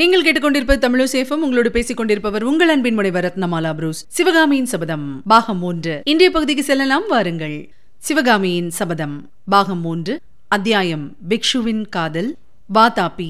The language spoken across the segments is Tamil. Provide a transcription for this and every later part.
நீங்கள் கேட்டுக்கொண்டிருப்பது தமிழசேஃபம் உங்களோடு பேசிக் கொண்டிருப்பவர் உங்கள் அன்பின் முனைவர் ரத்னமாலா புரூஸ். சிவகாமியின் சபதம் பாகம் மூன்று. இன்றைய பகுதிக்கு செல்லலாம் வாருங்கள். சிவகாமியின் சபதம் பாகம் மூன்று அத்தியாயம் பிக்ஷுவின் காதல் வாதாபி.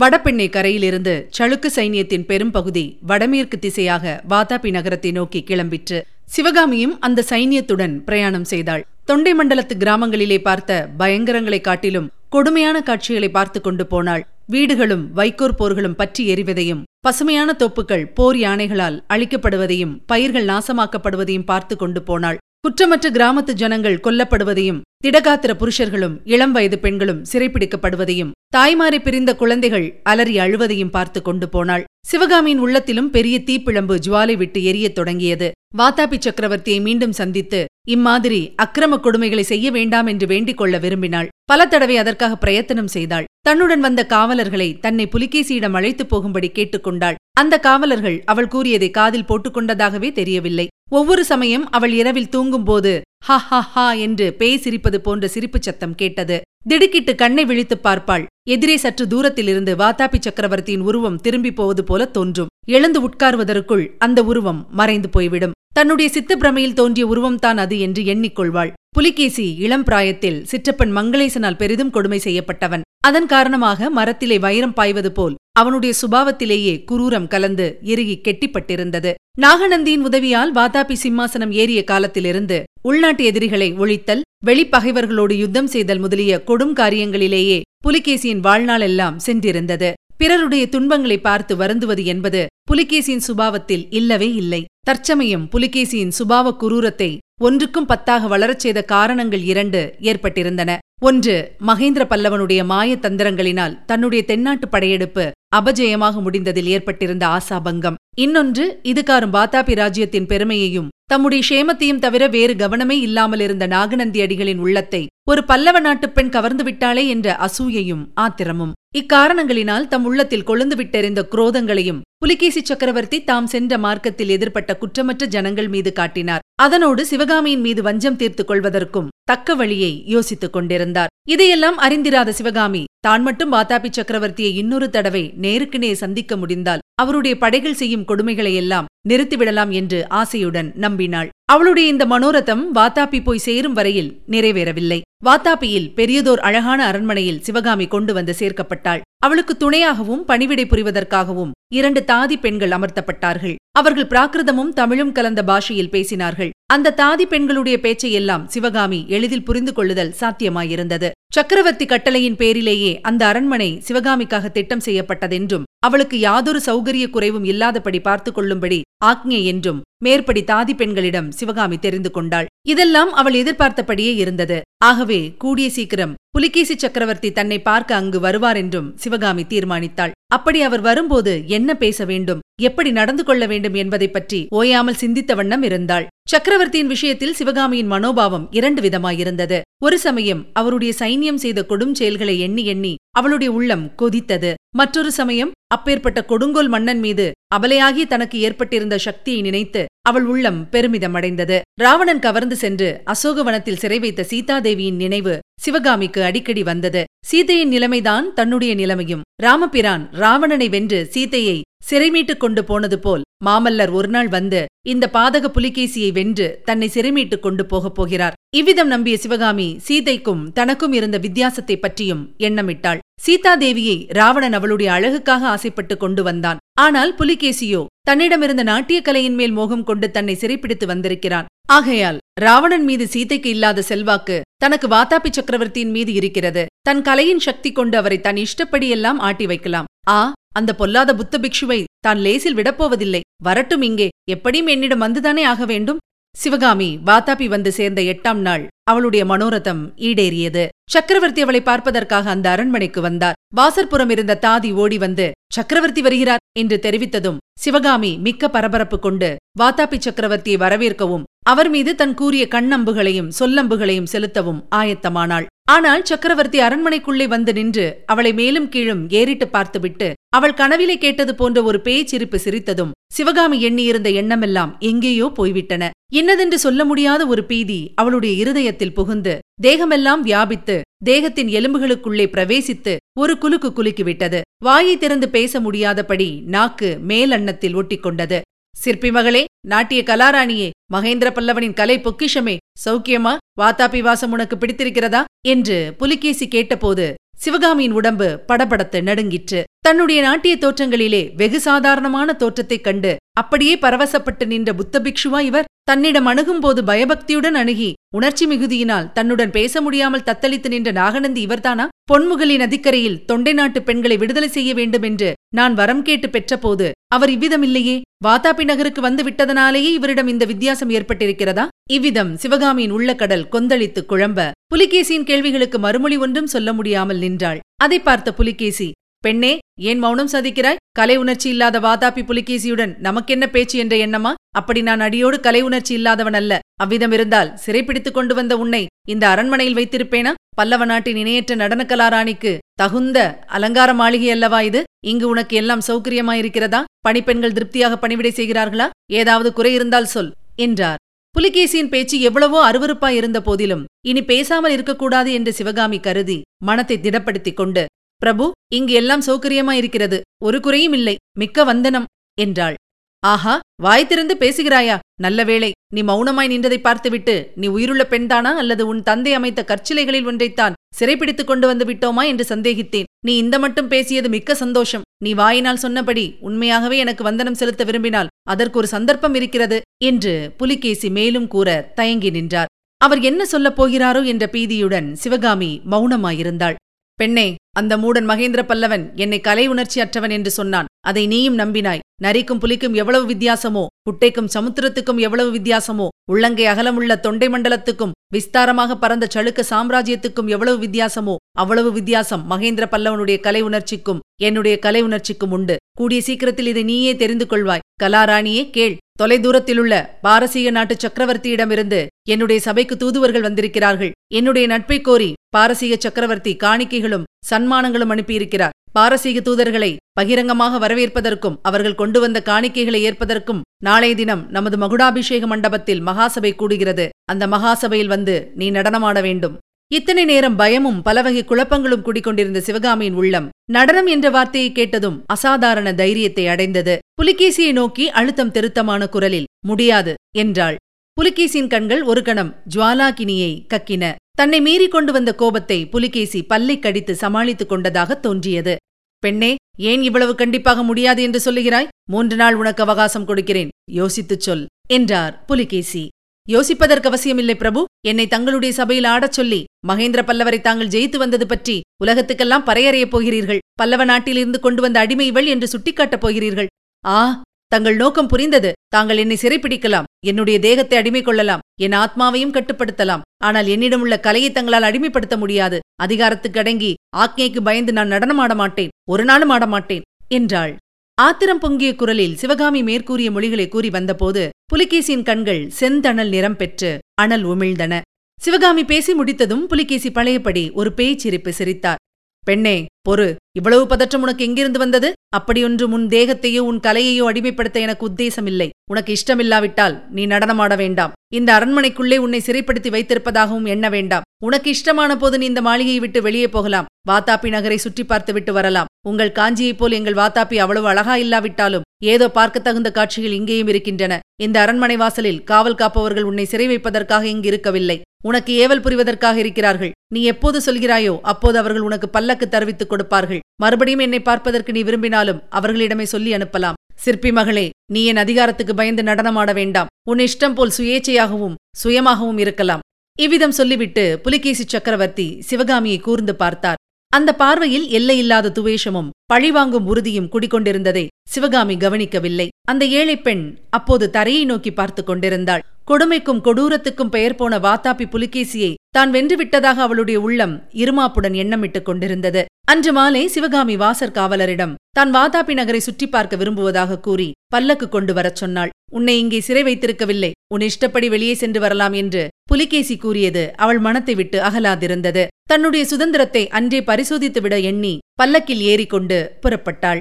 வடபெண்ணை கரையிலிருந்து சளுக்கு சைனியத்தின் பெரும்பகுதி வடமேற்கு திசையாக வாதாபி நகரத்தை நோக்கி கிளம்பிற்று. சிவகாமியும் அந்த சைனியத்துடன் பிரயாணம் செய்தாள். தொண்டை மண்டலத்து கிராமங்களிலே பார்த்த பயங்கரங்களை காட்டிலும் கொடுமையான காட்சிகளை பார்த்து கொண்டு போனாள். வீடுகளும் வைக்கோற் போர்களும் பற்றி எறிவதையும் பசுமையான தோப்புகள் போர் யானைகளால் அழிக்கப்படுவதையும் பயிர்கள் நாசமாக்கப்படுவதையும் பார்த்து கொண்டு போனாள். குற்றமற்ற கிராமத்து ஜனங்கள் கொல்லப்படுவதையும் திடகாத்திர புருஷர்களும் இளம் வயது பெண்களும் சிறைப்பிடிக்கப்படுவதையும் தாய்மாரி பிரிந்த குழந்தைகள் அலறி அழுவதையும் பார்த்து கொண்டு போனாள். சிவகாமியின் உள்ளத்திலும் பெரிய தீப்பிழம்பு ஜுவாலை விட்டு எரியத் தொடங்கியது. வாத்தாபி சக்கரவர்த்தியை மீண்டும் சந்தித்து இம்மாதிரி அக்கிரம கொடுமைகளை செய்ய வேண்டாம் என்று வேண்டிக் கொள்ள விரும்பினாள். பல தடவை அதற்காக பிரயத்தனம் செய்தாள். தன்னுடன் வந்த காவலர்களை தன்னை புலிகேசியிடம் அழைத்துப் போகும்படி கேட்டுக்கொண்டாள் அந்த காவலர்கள் அவள் கூறியதை காதில் போட்டுக்கொண்டதாகவே தெரியவில்லை. ஒவ்வொரு சமயம் அவள் இரவில் தூங்கும்போது ஹா ஹ ஹா என்று பேய் சிரிப்பது போன்ற சிரிப்புச் சத்தம் கேட்டது. திடுக்கிட்டு கண்ணை விழித்துப் பார்ப்பாள். எதிரே சற்று தூரத்திலிருந்து வாதாபி சக்கரவர்த்தியின் உருவம் திரும்பி போவது போல தோன்றும். எழுந்து உட்கார்வதற்குள் அந்த உருவம் மறைந்து போய்விடும். தன்னுடைய சித்தப்பிரமையில் தோன்றிய உருவம்தான் அது என்று எண்ணிக்கொள்வாள். புலிகேசி இளம் பிராயத்தில் சிற்றப்பன் மங்களேசனால் பெரிதும் கொடுமை செய்யப்பட்டவன். அதன் காரணமாக மரத்திலே வைரம் பாய்வது போல் அவனுடைய சுபாவத்திலேயே குரூரம் கலந்து எருகி கெட்டிப்பட்டிருந்தது. நாகநந்தியின் உதவியால் வாதாபி சிம்மாசனம் ஏறிய காலத்திலிருந்து உள்நாட்டு எதிரிகளை ஒழித்தல் வெளிப்பகைவர்களோடு யுத்தம் செய்தல் முதலிய கொடும் காரியங்களிலேயே புலிகேசியின் வாழ்நாள் எல்லாம் சென்றிருந்தது. பிறருடைய துன்பங்களை பார்த்து வருந்துவது என்பது புலிகேசியின் சுபாவத்தில் இல்லவே இல்லை. தற்சமயம் புலிகேசியின் சுபாவ குரூரத்தை ஒன்றுக்கும் பத்தாக வளரச் செய்த காரணங்கள் இரண்டு ஏற்பட்டிருந்தன. ஒன்று மகேந்திர பல்லவனுடைய மாய தந்திரங்களினால் தன்னுடைய தென்னாட்டு படையெடுப்பு அபஜயமாக முடிந்ததில் ஏற்பட்டிருந்த ஆசாபங்கம். இன்னொன்று இதுகாரும் பாத்தாபி ராஜ்யத்தின் பெருமையையும் தம்முடைய க்ஷேமத்தையும் தவிர வேறு கவனமே இல்லாமல் இருந்த நாகநந்தி அடிகளின் உள்ளத்தை ஒரு பல்லவ நாட்டுப் பெண் கவர்ந்து விட்டாளே என்ற அசூயையும் ஆத்திரமும். இக்காரணங்களினால் தம் உள்ளத்தில் கொழுந்து விட்டெறிந்த குரோதங்களையும் புலிகேசி சக்கரவர்த்தி தாம் சென்ற மார்க்கத்தில் எதிர்ப்பட்ட குற்றமற்ற ஜனங்கள் மீது காட்டினார். அதனோடு சிவகாமியின் மீது வஞ்சம் தீர்த்துக் கொள்வதற்கும் தக்க வழியை யோசித்துக் கொண்டிருந்தார். இதையெல்லாம் அறிந்திராத சிவகாமி தான் மட்டும் வாதாபி சக்கரவர்த்தியை இன்னொரு தடவை நேருக்கு நேர் சந்திக்க முடிந்தால் அவருடைய படைகள் செய்யும் கொடுமைகளை எல்லாம் நிறுத்திவிடலாம் என்று ஆசையுடன் நம்பினாள். அவளுடைய இந்த மனோரதம் வாத்தாப்பி போய் சேரும் வரையில் நிறைவேறவில்லை. வாத்தாப்பியில் பெரியதோர் அழகான அரண்மனையில் சிவகாமி கொண்டு வந்து சேர்க்கப்பட்டாள். அவளுக்கு துணையாகவும் பணிவிடை புரிவதற்காகவும் இரண்டு தாதி பெண்கள் அமர்த்தப்பட்டார்கள். அவர்கள் பிராகிருதமும் தமிழும் கலந்த பாஷையில் பேசினார்கள். அந்த தாதி பெண்களுடைய பேச்சையெல்லாம் சிவகாமி எளிதில் புரிந்து கொள்ளுதல் சாத்தியமாயிருந்தது. சக்கரவர்த்தி கட்டளையின் பேரிலேயே அந்த அரண்மனை சிவகாமிக்காக திட்டம் செய்யப்பட்டதென்றும் அவளுக்கு யாதொரு சௌகரிய குறைவும் இல்லாதபடி பார்த்து கொள்ளும்படி ஆக்ஞை என்றும் மேற்படி தாதி பெண்களிடம் சிவகாமி தெரிந்து கொண்டாள். இதெல்லாம் அவள் எதிர்பார்த்தபடியே இருந்தது. ஆகவே கூடிய சீக்கிரம் புலிகேசி சக்கரவர்த்தி தன்னை பார்க்க அங்கு வருவார் என்றும் சிவகாமி தீர்மானித்தாள். அப்படி அவர் வரும்போது என்ன பேச வேண்டும்? எப்படி நடந்து கொள்ள வேண்டும் என்பதை பற்றி ஓயாமல் சிந்தித்த வண்ணம் இருந்தாள். சக்கரவர்த்தியின் விஷயத்தில் சிவகாமியின் மனோபாவம் இரண்டு விதமாயிருந்தது. ஒரு சமயம் அவருடைய சைன்யம் செய்த கொடும் செயல்களை எண்ணி எண்ணி அவளுடைய உள்ளம் கொதித்தது. மற்றொரு சமயம் அப்பேற்பட்ட கொடுங்கோல் மன்னன் மீது அபலையாகி தனக்கு ஏற்பட்டிருந்த சக்தியை நினைத்து அவள் உள்ளம் பெருமிதம் அடைந்தது ராவணன் கவர்ந்து சென்று அசோகவனத்தில் சிறை வைத்த சீதாதேவியின் நினைவு சிவகாமிக்கு அடிக்கடி வந்தது. சீதையின் நிலைமைதான் தன்னுடைய நிலைமையும். ராமபிரான் ராவணனை வென்று சீதையை சிறைமீட்டுக் கொண்டு போனது போல் மாமல்லர் ஒருநாள் வந்து இந்த பாதக புலிகேசியை வென்று தன்னை சிறைமீட்டுக் கொண்டு போகப் போகிறார். இவ்விதம் நம்பிய சிவகாமி சீதைக்கும் தனக்கும் இருந்த வித்தியாசத்தை பற்றியும் எண்ணமிட்டாள். சீதாதேவியை ராவணன் அவளுடைய அழகுக்காக ஆசைப்பட்டு கொண்டு வந்தான். ஆனால் புலிகேசியோ தன்னிடமிருந்த நாட்டியக் கலையின் மேல் மோகம் கொண்டு தன்னை சிறைப்பிடித்து வந்திருக்கிறான். ஆகையால் ராவணன் மீது சீதைக்கு இல்லாத செல்வாக்கு தனக்கு வாத்தாபி சக்கரவர்த்தியின் மீது இருக்கிறது. தன் கலையின் சக்தி கொண்டு அவரை தன் இஷ்டப்படியெல்லாம் ஆட்டி வைக்கலாம். ஆ அந்த பொல்லாத புத்த பிக்ஷுவை தான் லேசில் விடப்போவதில்லை. வரட்டும் இங்கே. எப்படியும் என்னிடம் வந்துதானே ஆக வேண்டும்? சிவகாமி வாத்தாபி வந்து சேர்ந்த எட்டாம் நாள் அவளுடைய மனோரதம் ஈடேறியது. சக்கரவர்த்தி அவளை பார்ப்பதற்காக அந்த அரண்மனைக்கு வந்தார். வாசற்புறம் இருந்த தாதி ஓடி வந்து சக்கரவர்த்தி வருகிறார் என்று தெரிவித்ததும் சிவகாமி மிக்க பரபரப்பு கொண்டு வாத்தாபி சக்கரவர்த்தியை வரவேற்கவும் அவர் மீது தன் கூறிய கண்ணம்புகளையும் சொல்லம்புகளையும் செலுத்தவும் ஆயத்தமானாள். ஆனால் சக்கரவர்த்தி அரண்மனைக்குள்ளே வந்து நின்று அவளை மேலும் கீழும் ஏறிட்டு பார்த்துவிட்டு அவள் கனவிலே கேட்டது போன்ற ஒரு பேச்சிரிப்பு சிரித்ததும் சிவகாமி எண்ணியிருந்த எண்ணமெல்லாம் எங்கேயோ போய்விட்டன. என்னதென்று சொல்ல முடியாத ஒரு பீதி அவளுடைய இருதயத்தில் புகுந்து தேகமெல்லாம் வியாபித்து தேகத்தின் எலும்புகளுக்குள்ளே பிரவேசித்து ஒரு குலுக்கு குலுக்கிவிட்டது. வாயை திறந்து பேச முடியாதபடி நாக்கு மேலன்னத்தில் ஒட்டிக்கொண்டது. சிற்பி மகளே நாட்டிய கலாராணியே மகேந்திர பல்லவனின் கலை பொக்கிஷமே சௌக்கியமா? வாத்தாபி வாசம் உனக்கு பிடித்திருக்கிறதா? என்று புலிகேசி கேட்டபோது சிவகாமியின் உடம்பு படபடத்து நடுங்கிற்று. தன்னுடைய நாட்டிய தோற்றங்களிலே வெகு சாதாரணமான தோற்றத்தைக் கண்டு அப்படியே பரவசப்பட்டு நின்ற புத்த பிக்ஷுவா இவர் தன்னிடம் அணுகும்போது பயபக்தியுடன் அணுகி உணர்ச்சி மிகுதியினால் தன்னுடன் பேச முடியாமல் தத்தளித்து நின்ற நாகநந்தி இவர்தானா? பொன்முகலி நதிக்கரையில் தொண்டை நாட்டு பெண்களை விடுதலை செய்ய வேண்டும் என்று நான் வரம் கேட்டு பெற்றபோது அவர் இவ்விதமில்லையே வாதாபி நகருக்கு வந்து விட்டதனாலேயே இவரிடம் இந்த வித்தியாசம் ஏற்பட்டிருக்கிறதா? இவ்விதம் சிவகாமியின் உள்ள கடல் கொந்தளித்து குழம்ப புலிகேசியின் கேள்விகளுக்கு மறுமொழி ஒன்றும் சொல்ல முடியாமல் நின்றாள். அதை பார்த்த புலிகேசி பெண்ணே ஏன் மௌனம் சாதிக்கிறாய்? கலை உணர்ச்சி இல்லாத வாதாபி புலிகேசியுடன் நமக்கென்ன பேச்சு என்ற எண்ணமா? அப்படி நான் அடியோடு கலை உணர்ச்சி இல்லாதவன் அல்ல. அவ்விதம் இருந்தால் சிறைப்பிடித்துக் கொண்டு வந்த உன்னை இந்த அரண்மனையில் வைத்திருப்பேனா? பல்லவ நாட்டின் இணையற்ற நடனக்கலாராணிக்கு தகுந்த அலங்கார மாளிகை அல்லவா இது? இங்கு உனக்கு எல்லாம் சௌகரியமாயிருக்கிறதா? பணிப்பெண்கள் திருப்தியாக பணிவிடை செய்கிறார்களா? ஏதாவது குறை இருந்தால் சொல் என்றார். புலிகேசியின் பேச்சு எவ்வளவோ அருவருப்பாய் இருந்த போதிலும் இனி பேசாமல் இருக்கக்கூடாது என்று சிவகாமி கருதி மனத்தை திடப்படுத்திக் கொண்டு பிரபு இங்கு எல்லாம் சௌகரியமாயிருக்கிறது. ஒரு குறையும் இல்லை. மிக்க வந்தனம் என்றாள். ஆஹா வாய் திறந்து பேசுகிறாயா? நல்ல வேளை நீ மௌனமாய் நின்றதை பார்த்துவிட்டு நீ உயிருள்ள பெண்தானா? அல்லது உன் தந்தை அமைத்த கற்சிலைகளில் ஒன்றைத்தான் சிறைப்பிடித்துக் கொண்டு வந்து விட்டோமா? என்று சந்தேகித்தேன். நீ இந்த மட்டும் பேசியது மிக்க சந்தோஷம். நீ வாயினால் சொன்னபடி உண்மையாகவே எனக்கு வந்தனம் செலுத்த விரும்பினால் அதற்கு ஒரு சந்தர்ப்பம் இருக்கிறது என்று புலிகேசி மேலும் கூற தயங்கி நின்றார். அவர் என்ன சொல்லப் போகிறாரோ என்ற பீதியுடன் சிவகாமி மௌனமாயிருந்தாள். பெண்ணே அந்த மூடன் மகேந்திர பல்லவன் என்னை கலை உணர்ச்சியற்றவன் என்று சொன்னான். அதை நீயும் நம்பினாய். நரிக்கும் புலிக்கும் எவ்வளவு வித்தியாசமோ? குட்டைக்கும் சமுத்திரத்துக்கும் எவ்வளவு வித்தியாசமோ? உள்ளங்கை அகலமுள்ள தொண்டை மண்டலத்துக்கும் விஸ்தாரமாக பறந்த சளுக்க சாம்ராஜ்யத்துக்கும் எவ்வளவு வித்தியாசமோ? அவ்வளவு வித்தியாசம் மகேந்திர பல்லவனுடைய கலை உணர்ச்சிக்கும் என்னுடைய கலை உணர்ச்சிக்கும் உண்டு. கூடிய சீக்கிரத்தில் இதை நீயே தெரிந்து கொள்வாய். கலாராணியே கேள். தொலைதூரத்திலுள்ள பாரசீக நாட்டு சக்கரவர்த்தியிடமிருந்து என்னுடைய சபைக்கு தூதுவர்கள் வந்திருக்கிறார்கள். என்னுடைய நட்பை கோரி பாரசீக சக்கரவர்த்தி காணிக்கைகளும் சன்மானங்களும் அனுப்பியிருக்கிறார். பாரசீக தூதர்களை பகிரங்கமாக வரவேற்பதற்கும் அவர்கள் கொண்டு வந்த காணிக்கைகளை ஏற்பதற்கும் நாளைய தினம் நமது மகுடாபிஷேக மண்டபத்தில் மகாசபை கூடுகிறது. அந்த மகாசபையில் வந்து நீ நடனமாட வேண்டும். இத்தனை நேரம் பயமும் பலவகை குழப்பங்களும் குடிக்கொண்டிருந்த சிவகாமியின் உள்ளம் நடனம் என்ற வார்த்தையை கேட்டதும் அசாதாரண தைரியத்தை அடைந்தது. புலிகேசியை நோக்கி அழுத்தம் திருத்தமான குரலில் முடியாது என்றாள். புலிகேசியின் கண்கள் ஒரு கணம் ஜுவாலாகினியை கக்கின. தன்னை மீறி கொண்டு வந்த கோபத்தை புலிகேசி பல்லை கடித்து சமாளித்துக் கொண்டதாக தோன்றியது. பெண்ணே ஏன் இவ்வளவு கண்டிப்பாக முடியாது என்று சொல்லுகிறாய்? மூன்று நாள் உனக்கு அவகாசம் கொடுக்கிறேன். யோசித்துச் சொல் என்றார் புலிகேசி. யோசிப்பதற்கு அவசியமில்லை பிரபு. என்னை தங்களுடைய சபையில் ஆடச் சொல்லி மகேந்திர பல்லவரை தாங்கள் ஜெயித்து வந்தது பற்றி உலகத்துக்கெல்லாம் பறையறையப் போகிறீர்கள். பல்லவ நாட்டிலிருந்து கொண்டு வந்த அடிமை இவள் என்று சுட்டிக்காட்டப் போகிறீர்கள். ஆ தங்கள் நோக்கம் புரிந்தது. தாங்கள் என்னை சிறைப்பிடிக்கலாம். என்னுடைய தேகத்தை அடிமை கொள்ளலாம். என் ஆத்மாவையும் கட்டுப்படுத்தலாம். ஆனால் என்னிடமுள்ள கலையை தங்களால் அடிமைப்படுத்த முடியாது. அதிகாரத்துக்கு அடங்கி ஆக்ஞைக்கு பயந்து நான் நடனமாட மாட்டேன். ஒரு நாளும் ஆட மாட்டேன் என்றாள். ஆத்திரம் பொங்கிய குரலில் சிவகாமி மேற்கூறிய மொழிகளை கூறி வந்தபோது புலிகேசியின் கண்கள் செந்தணல் நிறம் பெற்று அனல் உமிழ்ந்தன. சிவகாமி பேசி முடித்ததும் புலிகேசி பழையபடி ஒரு பேய்ச்சிரிப்பு சிரித்தார். பெண்ணே பொறு. இவ்வளவு பதற்றம் உனக்கு எங்கிருந்து வந்தது? அப்படியொன்று உன் தேகத்தையோ உன் கலையையோ அடிமைப்படுத்த எனக்கு உத்தேசமில்லை. உனக்கு இஷ்டமில்லாவிட்டால் நீ நடனமாட வேண்டாம். இந்த அரண்மனைக்குள்ளே உன்னை சிறைப்படுத்தி வைத்திருப்பதாகவும் எண்ண வேண்டாம். உனக்கு இஷ்டமான போது நீ இந்த மாளிகையை விட்டு வெளியே போகலாம். வாத்தாப்பி நகரை சுற்றி பார்த்து விட்டு வரலாம். உங்கள் காஞ்சியைப் போல் எங்கள் வாத்தாப்பி அவ்வளவு அழகா இல்லாவிட்டாலும் ஏதோ பார்க்க தகுந்த காட்சிகள் இங்கேயும் இருக்கின்றன. இந்த அரண்மனை வாசலில் காவல் காப்பவர்கள் உன்னை சிறை வைப்பதற்காக இங்கு இருக்கவில்லை. உனக்கு ஏவல் புரிவதற்காக இருக்கிறார்கள். நீ எப்போது சொல்கிறாயோ அப்போது அவர்கள் உனக்கு பல்லக்கு தருவித்துக் கொடுப்பார்கள். மறுபடியும் என்னை பார்ப்பதற்கு நீ விரும்பினாலும் அவர்களிடமே சொல்லி அனுப்பலாம். சிற்பி மகளே நீ என் அதிகாரத்துக்கு பயந்து நடனமாட வேண்டாம். உன் இஷ்டம் போல் சுயேச்சையாகவும் சுயமாகவும் இருக்கலாம். இவ்விதம் சொல்லிவிட்டு புலிகேசி சக்கரவர்த்தி சிவகாமியை கூர்ந்து பார்த்தார். அந்த பார்வையில் எல்லையில்லாத துவேஷமும் பழிவாங்கும் உறுதியும் குடிக்கொண்டிருந்ததை சிவகாமி கவனிக்கவில்லை. அந்த ஏழை பெண் அப்போது தரையை நோக்கி பார்த்து கொண்டிருந்தாள். கொடுமைக்கும் கொடூரத்துக்கும் பெயர் போன வாத்தாப்பி புலிகேசியை தான் வென்றுவிட்டதாக அவளுடைய உள்ளம் இருமாப்புடன் எண்ணமிட்டுக் கொண்டிருந்தது. அன்று மாலை சிவகாமி வாசர் காவலரிடம் தான் வாதாபி நகரை சுற்றி பார்க்க விரும்புவதாக கூறி பல்லக்கு கொண்டு வரச் சொன்னாள். உன்னை இங்கே சிறை வைத்திருக்கவில்லை. உன் இஷ்டப்படி வெளியே சென்று வரலாம் என்று புலிகேசி கூறியது அவள் மனத்தை விட்டு அகலாதிருந்தது. தன்னுடைய சுதந்திரத்தை அன்றே பரிசோதித்துவிட எண்ணி பல்லக்கில் ஏறிக்கொண்டு புறப்பட்டாள்.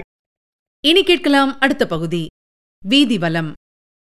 இனி கேட்கலாம் அடுத்த பகுதி. வீதி வலம்.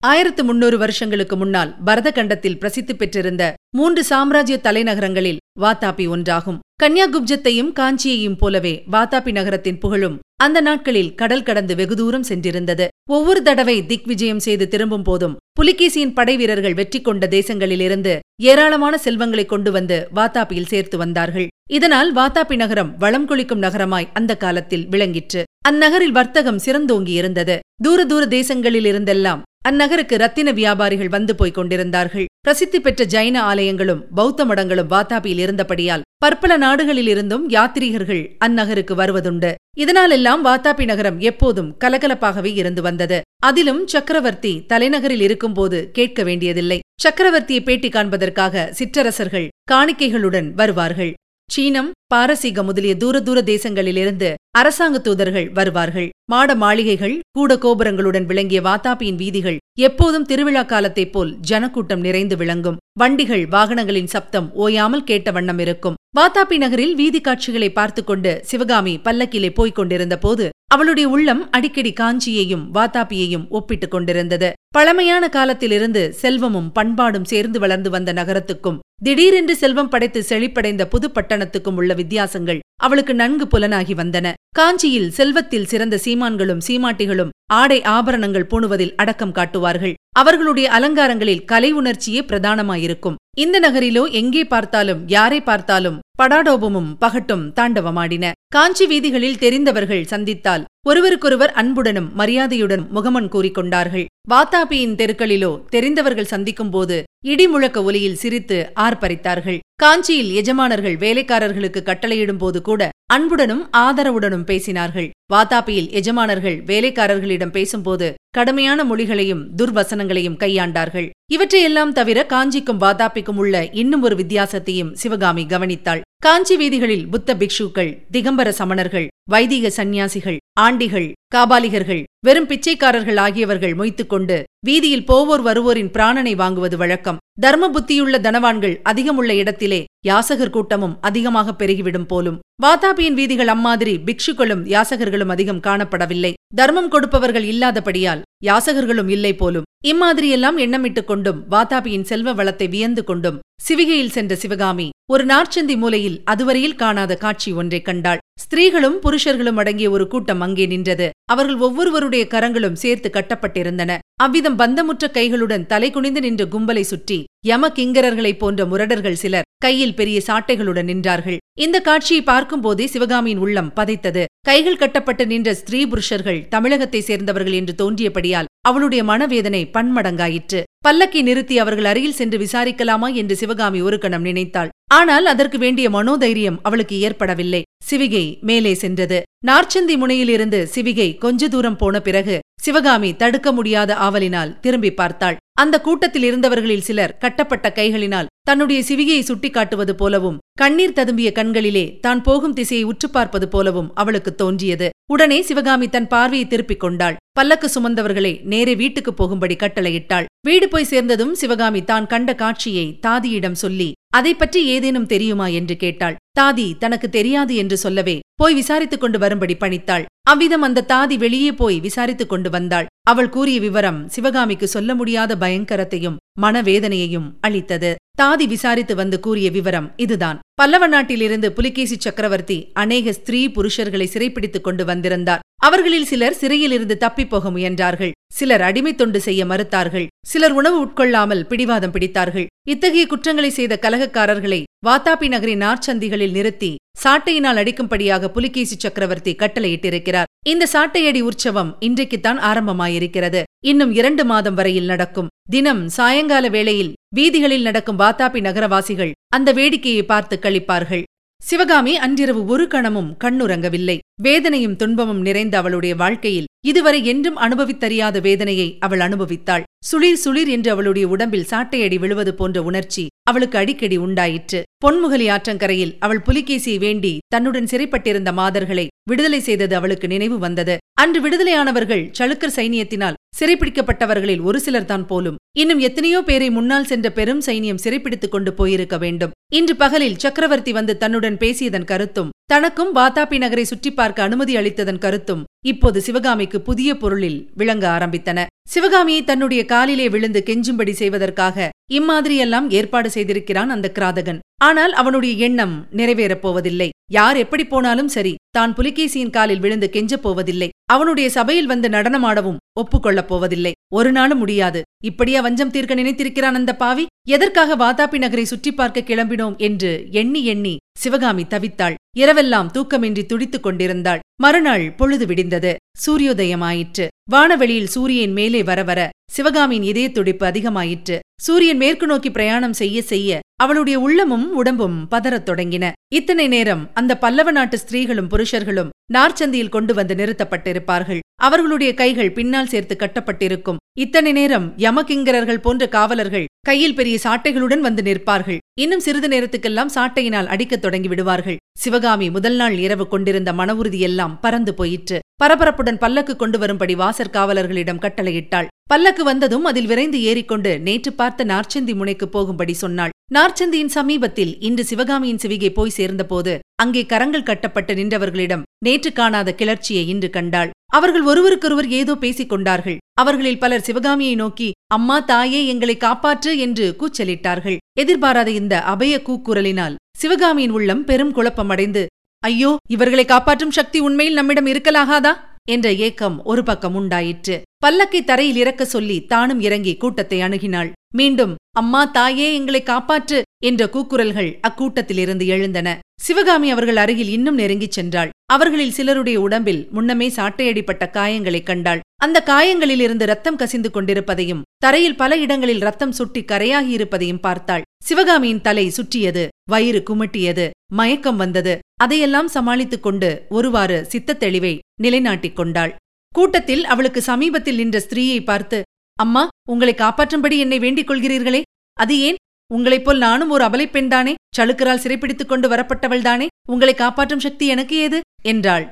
ஆயிரத்து முன்னூறு வருஷங்களுக்கு முன்னால் பரத கண்டத்தில் பிரசித்தி பெற்றிருந்த மூன்று சாம்ராஜ்ய தலைநகரங்களில் வாத்தாபி ஒன்றாகும். கன்யாகுப்ஜத்தையும் காஞ்சியையும் போலவே வாத்தாபி நகரத்தின் புகழும் அந்த நாட்களில் கடல் கடந்து வெகு தூரம் சென்றிருந்தது. ஒவ்வொரு தடவை திக் விஜயம் செய்து திரும்பும் போதும் புலிகேசியின் படை வீரர்கள் வெற்றி கொண்ட தேசங்களிலிருந்து ஏராளமான செல்வங்களை கொண்டு வந்து வாத்தாப்பியில் சேர்த்து வந்தார்கள். இதனால் வாத்தாப்பி நகரம் வளம் கொளிக்கும் நகரமாய் அந்த காலத்தில் விளங்கிற்று. அந்நகரில் வர்த்தகம் சிறந்தோங்கி இருந்தது தூர தூர தேசங்களில் இருந்தெல்லாம் அந்நகருக்கு ரத்தின வியாபாரிகள் வந்து போய்க் கொண்டிருந்தார்கள். பிரசித்தி பெற்ற ஜைன ஆலயங்களும் பௌத்த மடங்களும் வாத்தாபியில் இருந்தபடியால் பற்பல நாடுகளிலிருந்தும் யாத்ரீகர்கள் அந்நகருக்கு வருவதுண்டு. இதனாலெல்லாம் வாத்தாபி நகரம் எப்போதும் கலகலப்பாகவே இருந்து வந்தது. அதிலும் சக்கரவர்த்தி தலைநகரில் இருக்கும்போது கேட்க வேண்டியதில்லை. சக்கரவர்த்தியை பேட்டி காண்பதற்காக சிற்றரசர்கள் காணிக்கைகளுடன் வருவார்கள். சீனம் பாரசீகம் முதலிய தூர தூர தேசங்களிலிருந்து அரசாங்க தூதர்கள் வருவார்கள். மாட மாளிகைகள் கூட கோபுரங்களுடன் விளங்கிய வாத்தாப்பியின் வீதிகள் எப்போதும் திருவிழா காலத்தைப் போல் ஜனக்கூட்டம் நிறைந்து விளங்கும். வண்டிகள் வாகனங்களின் சப்தம் ஓயாமல் கேட்ட வண்ணம் இருக்கும். வாத்தாப்பி நகரில் வீதி காட்சிகளை பார்த்து கொண்டு சிவகாமி பல்லக்கிலே போய்க் கொண்டிருந்த போது அவளுடைய உள்ளம் அடிக்கடி காஞ்சியையும் வாத்தாப்பியையும் ஒப்பிட்டுக் கொண்டிருந்தது. பழமையான காலத்திலிருந்து செல்வமும் பண்பாடும் சேர்ந்து வளர்ந்து வந்த நகரத்துக்கும் திடீரென்று செல்வம் படைத்து செழிப்படைந்த புது பட்டணத்துக்கும் உள்ள வித்தியாசங்கள் அவளுக்கு நன்கு புலனாகி வந்தன. காஞ்சியில் செல்வத்தில் சிறந்த சீமான்களும் சீமாட்டிகளும் ஆடை ஆபரணங்கள் பூணுவதில் அடக்கம் காட்டுவார்கள். அவர்களுடைய அலங்காரங்களில் கலை உணர்ச்சியே பிரதானமாயிருக்கும். இந்த நகரிலோ எங்கே பார்த்தாலும் யாரை பார்த்தாலும் படாடோபமும் பகட்டும் தாண்டவமாடின. காஞ்சி வீதிகளில் தெரிந்தவர்கள் சந்தித்தால் ஒருவருக்கொருவர் அன்புடனும் மரியாதையுடனும் முகமன் கூறிக்கொண்டார்கள். வாத்தாபியின் தெருக்களிலோ தெரிந்தவர்கள் சந்திக்கும் போது இடிமுழக்க ஒலியில் சிரித்து ஆர்ப்பரித்தார்கள். காஞ்சியில் எஜமானர்கள் வேலைக்காரர்களுக்கு கட்டளையிடும் போது கூட அன்புடனும் ஆதரவுடனும் பேசினார்கள். வாத்தாப்பியில் எஜமானர்கள் வேலைக்காரர்களிடம் பேசும்போது கடுமையான மொழிகளையும் துர்வசனங்களையும் கையாண்டார்கள். இவற்றையெல்லாம் தவிர காஞ்சிக்கும் வாதாப்பிக்கும் உள்ள இன்னும் ஒரு வித்தியாசத்தையும் சிவகாமி கவனித்தாள். காஞ்சி வீதிகளில் புத்த பிக்ஷுக்கள் திகம்பர சமணர்கள் வைதிக சந்நியாசிகள் ஆண்டிகள் காபாலிகர்கள் வெறும் பிச்சைக்காரர்கள் ஆகியவர்கள் மொய்த்துக்கொண்டு வீதியில் போவோர் வருவோரின் பிராணனை வாங்குவது வழக்கம். தர்ம புத்தியுள்ள தனவான்கள் அதிகமுள்ள இடத்திலே யாசகர் கூட்டமும் அதிகமாக பெருகிவிடும் போலும். வாதாபியின் வீதிகள் அம்மாதிரி பிக்ஷுக்களும் யாசகர்களும் அதிகம் காணப்படவில்லை. தர்மம் கொடுப்பவர்கள் இல்லாதபடியால் யாசகர்களும் இல்லை போலும். இம்மாதிரியெல்லாம் எண்ணமிட்டுக் கொண்டும் வாதாபியின் செல்வ வளத்தை வியந்து கொண்டும் சிவிகையில் சென்ற சிவகாமி ஒரு நார்ச்சந்தி மூலையில் அதுவரையில் காணாத காட்சி ஒன்றைக் கண்டாள். ஸ்திரீகளும் புருஷர்களும் அடங்கிய ஒரு கூட்டம் அங்கே நின்றது. அவர்கள் ஒவ்வொருவருடைய கரங்களும் சேர்த்து கட்டப்பட்டிருந்தன. அவ்விதம் பந்தமுற்ற கைகளுடன் தலை குனிந்து நின்ற கும்பலை சுற்றி யம கிங்கரர்களைப் போன்ற முரடர்கள் சிலர் கையில் பெரிய சாட்டைகளுடன் நின்றார்கள். இந்த காட்சியை பார்க்கும்போதே சிவகாமியின் உள்ளம் பதைத்தது. கைகள் கட்டப்பட்டு நின்ற ஸ்திரீ புருஷர்கள் தமிழகத்தை சேர்ந்தவர்கள் என்று தோன்றியபடியால் அவளுடைய மனவேதனை பன்மடங்காயிற்று. பல்லக்கை நிறுத்தி அவர்கள் அருகில் சென்று விசாரிக்கலாமா என்று சிவகாமி ஒரு கணம் நினைத்தாள். ஆனால் அதற்கு வேண்டிய மனோதைரியம் அவளுக்கு ஏற்படவில்லை. சிவிகை மேலே சென்றது. நார்ச்சந்தி முனையிலிருந்து சிவிகை கொஞ்ச தூரம் போன பிறகு சிவகாமி தடுக்க முடியாத ஆவலினால் திரும்பி பார்த்தாள். அந்த கூட்டத்தில் இருந்தவர்களில் சிலர் கட்டப்பட்ட கைகளினால் தன்னுடைய சிவிகையை சுட்டிக்காட்டுவது போலவும் கண்ணீர் ததும்பிய கண்களிலே தான் போகும் திசையை உற்று பார்ப்பது போலவும் அவளுக்கு தோன்றியது. உடனே சிவகாமி தன் பார்வையை திருப்பிக் கொண்டாள். பல்லக்கு சுமந்தவர்களை நேரே வீட்டுக்கு போகும்படி கட்டளையிட்டாள். வீடு போய் சேர்ந்ததும் சிவகாமி தான் கண்ட காட்சியை தாதியிடம் சொல்லி அதை பற்றி ஏதேனும் தெரியுமா என்று கேட்டாள். தாதி தனக்கு தெரியாது என்று சொல்லவே போய் விசாரித்துக் கொண்டு வரும்படி பணித்தாள். அவ்விதம் அந்த தாதி வெளியே போய் விசாரித்துக் கொண்டு வந்தாள். அவள் கூறிய விவரம் சிவகாமிக்கு சொல்ல முடியாத பயங்கரத்தையும் மனவேதனையையும் அளித்தது. தாதி விசாரித்து வந்து கூறிய விவரம் இதுதான். பல்லவ நாட்டிலிருந்து புலிகேசி சக்கரவர்த்தி அநேக ஸ்திரீ புருஷர்களை சிறைப்பிடித்துக் கொண்டு வந்திருந்தார். அவர்களில் சிலர் சிறையிலிருந்து தப்பிப் போக முயன்றார்கள். சிலர் அடிமை தொண்டு செய்ய மறுத்தார்கள். சிலர் உணவு உட்கொள்ளாமல் பிடிவாதம் பிடித்தார்கள். இத்தகைய குற்றங்களை செய்த கலகக்காரர்களை வாத்தாபி நகரின் நார்ச்சந்திகளில் நிறுத்தி சாட்டையினால் அடிக்கும்படியாக புலிகேசி சக்கரவர்த்தி கட்டளையிட்டிருக்கிறார். இந்த சாட்டையடி உற்சவம் இன்றைக்குத்தான் ஆரம்பமாயிருக்கிறது. இன்னும் இரண்டு மாதம் வரையில் நடக்கும். தினம் சாயங்கால வேளையில் வீதிகளில் நடக்கும் வாத்தாபி நகரவாசிகள் அந்த வேடிக்கையை பார்த்து கழிப்பார்கள் சிவகாமி அன்றிரவு ஒரு கணமும் கண்ணுறங்கவில்லை. வேதனையும் துன்பமும் நிறைந்த அவளுடைய வாழ்க்கையில் இதுவரை என்றும் அனுபவித்தறியாத வேதனையை அவள் அனுபவித்தாள். சுளிர் சுளிர் என்று அவளுடைய உடம்பில் சாட்டையடி விழுவது போன்ற உணர்ச்சி அவளுக்கு அடிக்கடி உண்டாயிற்று. பொன்முகலி ஆற்றங்கரையில் அவள் புலிகேசியை வேண்டி தன்னுடன் சிறைப்பட்டிருந்த மாதர்களை விடுதலை செய்தது அவளுக்கு நினைவு வந்தது. அன்று விடுதலையானவர்கள் சளுக்கர் சைனியத்தினால் சிறைப்பிடிக்கப்பட்டவர்களில் ஒரு சிலர் தான் போலும். இன்னும் எத்தனையோ பேரை முன்னால் சென்ற பெரும் சைனியம் சிறைப்பிடித்துக் கொண்டு போயிருக்க வேண்டும். இன்று பகலில் சக்கரவர்த்தி வந்து தன்னுடன் பேசியதன் கருத்தும் தனக்கும் வாத்தாபி நகரை சுற்றி பார்க்க அனுமதி அளித்ததன் கருத்தும் இப்போது சிவகாமிக்கு புதிய பொருளில் விளங்க ஆரம்பித்தன. சிவகாமியை தன்னுடைய காலிலே விழுந்து கெஞ்சும்படி செய்வதற்காக இம்மாதிரியெல்லாம் ஏற்பாடு செய்திருக்கிறான் அந்த கிராதகன். ஆனால் அவனுடைய எண்ணம் நிறைவேறப் போவதில்லை. யார் எப்படி போனாலும் சரி தான் புலிகேசியின் காலில் விழுந்து கெஞ்சப் போவதில்லை. அவனுடைய சபையில் வந்து நடனமாடவும் ஒப்புக்கொள்ளப் போவதில்லை. ஒரு நாளும் முடியாது. இப்படியா வஞ்சம் தீர்க்க நினைத்திருக்கிறான் அந்த பாவி? எதற்காக வாதாபி நகரை சுற்றி பார்க்க கிளம்பினோம் என்று எண்ணி எண்ணி சிவகாமி தவித்தாள். இரவெல்லாம் தூக்கமின்றி துடித்துக் கொண்டிருந்தாள். மறுநாள் பொழுது விடிந்தது. சூரியோதயமாயிற்று. வானவெளியில் சூரியன் மேலே வர வர சிவகாமியின் இதய துடிப்பு அதிகமாயிற்று. சூரியன் மேற்கு நோக்கி பிரயாணம் செய்ய செய்ய அவளுடைய உள்ளமும் உடம்பும் பதறத் தொடங்கின. இத்தனை நேரம் அந்த பல்லவ நாட்டு ஸ்திரீகளும் புருஷர்களும் நார்ச்சந்தியில் கொண்டு வந்து நிறுத்தப்பட்டிருப்பார்கள். அவர்களுடைய கைகள் பின்னால் சேர்த்து கட்டப்பட்டிருக்கும். இத்தனை நேரம் யமகிங்கரர்கள் போன்ற காவலர்கள் கையில் பெரிய சாட்டைகளுடன் வந்து நிற்பார்கள். இன்னும் சிறிது நேரத்துக்கெல்லாம் சாட்டையினால் அடிக்கத் தொடங்கி விடுவார்கள். சிவகாமி முதல் நாள் இரவு கொண்டிருந்த மன உறுதியெல்லாம் பறந்து போயிற்று. பரபரப்புடன் பல்லக்கு கொண்டு வரும்படி வாசற் காவலர்களிடம் கட்டளையிட்டாள். பல்லக்கு வந்ததும் அதில் விரைந்து ஏறிக்கொண்டு நேற்று பார்த்த நார்ச்சந்தி முனைக்கு போகும்படி சொன்னாள். நார்ச்சந்தியின் சமீபத்தில் இன்று சிவகாமியின் சிவிகை போய் சேர்ந்தபோது அங்கே கரங்கள் கட்டப்பட்டு நின்றவர்களிடம் நேற்று காணாத கிளர்ச்சியை இன்று கண்டாள். அவர்கள் ஒருவருக்கொருவர் ஏதோ பேசிக் கொண்டார்கள். அவர்களில் பலர் சிவகாமியை நோக்கி அம்மா தாயே எங்களை காப்பாற்று என்று கூச்சலிட்டார்கள். எதிர்பாராத இந்த அபய கூக்குரலினால் சிவகாமியின் உள்ளம் பெரும் குழப்பமடைந்து ஐயோ இவர்களை காப்பாற்றும் சக்தி உண்மையில் நம்மிடம் இருக்கலாகாதா? என்ற ஏக்கம் ஒரு பக்கம் உண்டாயிற்று. பல்லக்கை தரையில் இறக்க சொல்லி தானும் இறங்கி கூட்டத்தை அணுகினாள். மீண்டும் அம்மா தாயே எங்களை காப்பாற்று என்ற கூக்குரல்கள் அக்கூட்டத்திலிருந்து எழுந்தன. சிவகாமி அவர்கள் அருகில் இன்னும் நெருங்கிச் சென்றாள். அவர்களில் சிலருடைய உடம்பில் முன்னமே சாட்டையடிப்பட்ட காயங்களைக் கண்டாள். அந்த காயங்களிலிருந்து ரத்தம் கசிந்து கொண்டிருப்பதையும் தரையில் பல இடங்களில் ரத்தம் சுட்டி கரையாகியிருப்பதையும் பார்த்தாள். சிவகாமியின் தலை சுற்றியது வயிறு குமட்டியது மயக்கம் வந்தது. அதையெல்லாம் சமாளித்துக் கொண்டு ஒருவாறு சித்தத் தெளிவை நிலைநாட்டிக் கொண்டாள். கூட்டத்தில் அவளுக்கு சமீபத்தில் நின்ற ஸ்திரீயை பார்த்து அம்மா உங்களை காப்பாற்றும்படி என்னை வேண்டிக் கொள்கிறீர்களே. அது ஏன்? உங்களைப் போல் நானும் ஒரு அபலைப் பெண்தானே? சளுக்கரால் சிறைப்பிடித்துக் கொண்டு வரப்பட்டவள்தானே உங்களை காப்பாற்றும் சக்தி எனக்கு ஏது? என்றாள்.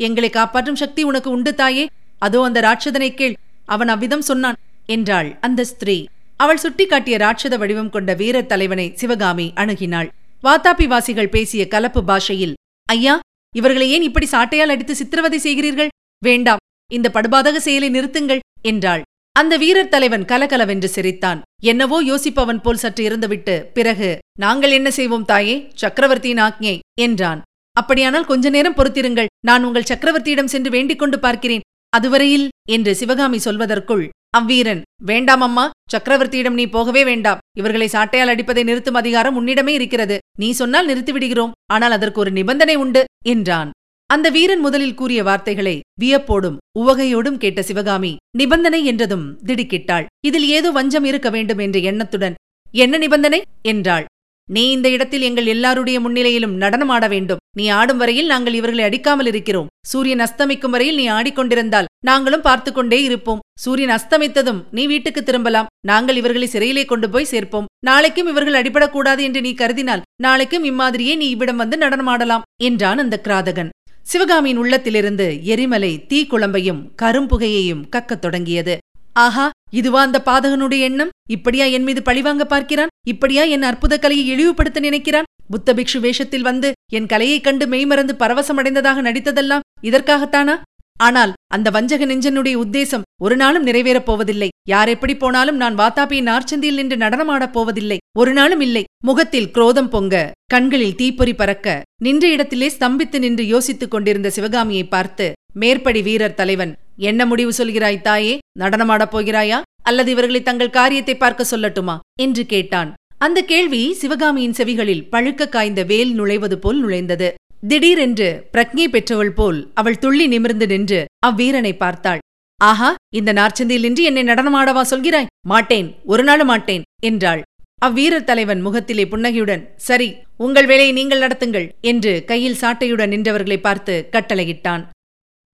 எங்களை காப்பாற்றும் சக்தி உனக்கு உண்டு தாயே. அதோ அந்த ராட்சதனை கேள். அவன் அவ்விதம் சொன்னான் என்றாள் அந்த ஸ்திரீ. அவள் சுட்டிக்காட்டிய ராட்சத வடிவம் கொண்ட வீரர் தலைவனை சிவகாமி அணுகினாள். வாத்தாப்பி வாசிகள் பேசிய கலப்பு பாஷையில் ஐயா இவர்களை ஏன் இப்படி சாட்டையால் அடித்து சித்திரவதை செய்கிறீர்கள்? வேண்டாம் இந்த படுபாதக செயலை நிறுத்துங்கள் என்றாள். அந்த வீரர் தலைவன் கலகலவென்று சிரித்தான். என்னவோ யோசிப்பவன் போல் சற்று இருந்துவிட்டு பிறகு நாங்கள் என்ன செய்வோம் தாயே? சக்கரவர்த்தியின் ஆக்ஞை என்றான். அப்படியானால் கொஞ்ச நேரம் பொறுத்திருங்கள். நான் உங்கள் சக்கரவர்த்தியிடம் சென்று வேண்டிக் கொண்டு பார்க்கிறேன். அதுவரையில் என்று சிவகாமி சொல்வதற்குள் அவ்வீரன் வேண்டாம் அம்மா. சக்கரவர்த்தியிடம் நீ போகவே வேண்டாம். இவர்களை சாட்டையால் அடிப்பதை நிறுத்தும் அதிகாரம் உன்னிடமே இருக்கிறது. நீ சொன்னால் நிறுத்திவிடுகிறோம். ஆனால் அதற்கு ஒரு நிபந்தனை உண்டு என்றான். அந்த வீரன் முதலில் கூறிய வார்த்தைகளை வியப்போடும் உவகையோடும் கேட்ட சிவகாமி நிபந்தனை என்றதும் திடுக்கிட்டாள். இதில் ஏதோ வஞ்சம் இருக்க வேண்டும் என்ற எண்ணத்துடன் என்ன நிபந்தனை? என்றாள். நீ இந்த இடத்தில் எங்கள் எல்லாருடைய முன்னிலையிலும் நடனம் ஆட வேண்டும். நீ ஆடும் வரையில் நாங்கள் இவர்களை அடிக்காமல் இருக்கிறோம். சூரியன் அஸ்தமிக்கும் வரையில் நீ ஆடிக்கொண்டிருந்தால் நாங்களும் பார்த்து கொண்டே இருப்போம். சூரியன் அஸ்தமித்ததும் நீ வீட்டுக்கு திரும்பலாம். நாங்கள் இவர்களை சிறையிலே கொண்டு போய் சேர்ப்போம். நாளைக்கும் இவர்கள் அடிபடக்கூடாது என்று நீ கருதினால் நாளைக்கும் இம்மாதிரியே நீ இவ்விடம் வந்து நடனமாடலாம் என்றான் அந்த கிராதகன். சிவகாமியின் உள்ளத்திலிருந்து எரிமலை தீக்குழம்பையும் கரும்புகையையும் கக்கத் தொடங்கியது. ஆஹா இதுவா அந்த பாதகனுடைய எண்ணம்? இப்படியா என் மீது பழிவாங்க பார்க்கிறான்? இப்படியா என் அற்புத கலையை இழிவுபடுத்த நினைக்கிறான்? புத்த பிக்ஷு வேஷத்தில் வந்து என் கலையைக் கண்டு மெய்மறந்து பரவசமடைந்ததாக நடித்ததெல்லாம் இதற்காகத்தானா? ஆனால் அந்த வஞ்சக நெஞ்சனுடைய உத்தேசம் ஒரு நாளும் நிறைவேறப் போவதில்லை. யார் எப்படி போனாலும் நான் வாத்தாப்பியின் நார்ச்சந்தியில் நின்று நடனமாடப் போவதில்லை. ஒரு நாளும் இல்லை. முகத்தில் குரோதம் பொங்க கண்களில் தீப்பொறி பறக்க நின்ற இடத்திலே ஸ்தம்பித்து நின்று யோசித்துக் கொண்டிருந்த சிவகாமியை பார்த்து மேற்படி வீரர் தலைவன் என்ன முடிவு சொல்கிறாய் தாயே? நடனமாடப் போகிறாயா? அல்லது இவர்களை தங்கள் காரியத்தை பார்க்க சொல்லட்டுமா? என்று கேட்டான். அந்த கேள்வி சிவகாமியின் செவிகளில் பழுக்க காய்ந்த வேல் நுழைவது போல் நுழைந்தது. திடீரென்று பிரக்ஞை பெற்றவள் போல் அவள் துள்ளி நிமிர்ந்து நின்று அவ்வீரனை பார்த்தாள். ஆஹா இந்த நார்ச்சந்தியில் நின்று என்னை நடனமாடவா சொல்கிறாய்? மாட்டேன் ஒரு நாளும் மாட்டேன் என்றாள். அவ்வீரர் தலைவன் முகத்திலே புன்னகையுடன் சரி உங்கள் வேலையை நீங்கள் நடத்துங்கள் என்று கையில் சாட்டையுடன் நின்றவர்களை பார்த்து கட்டளையிட்டான்.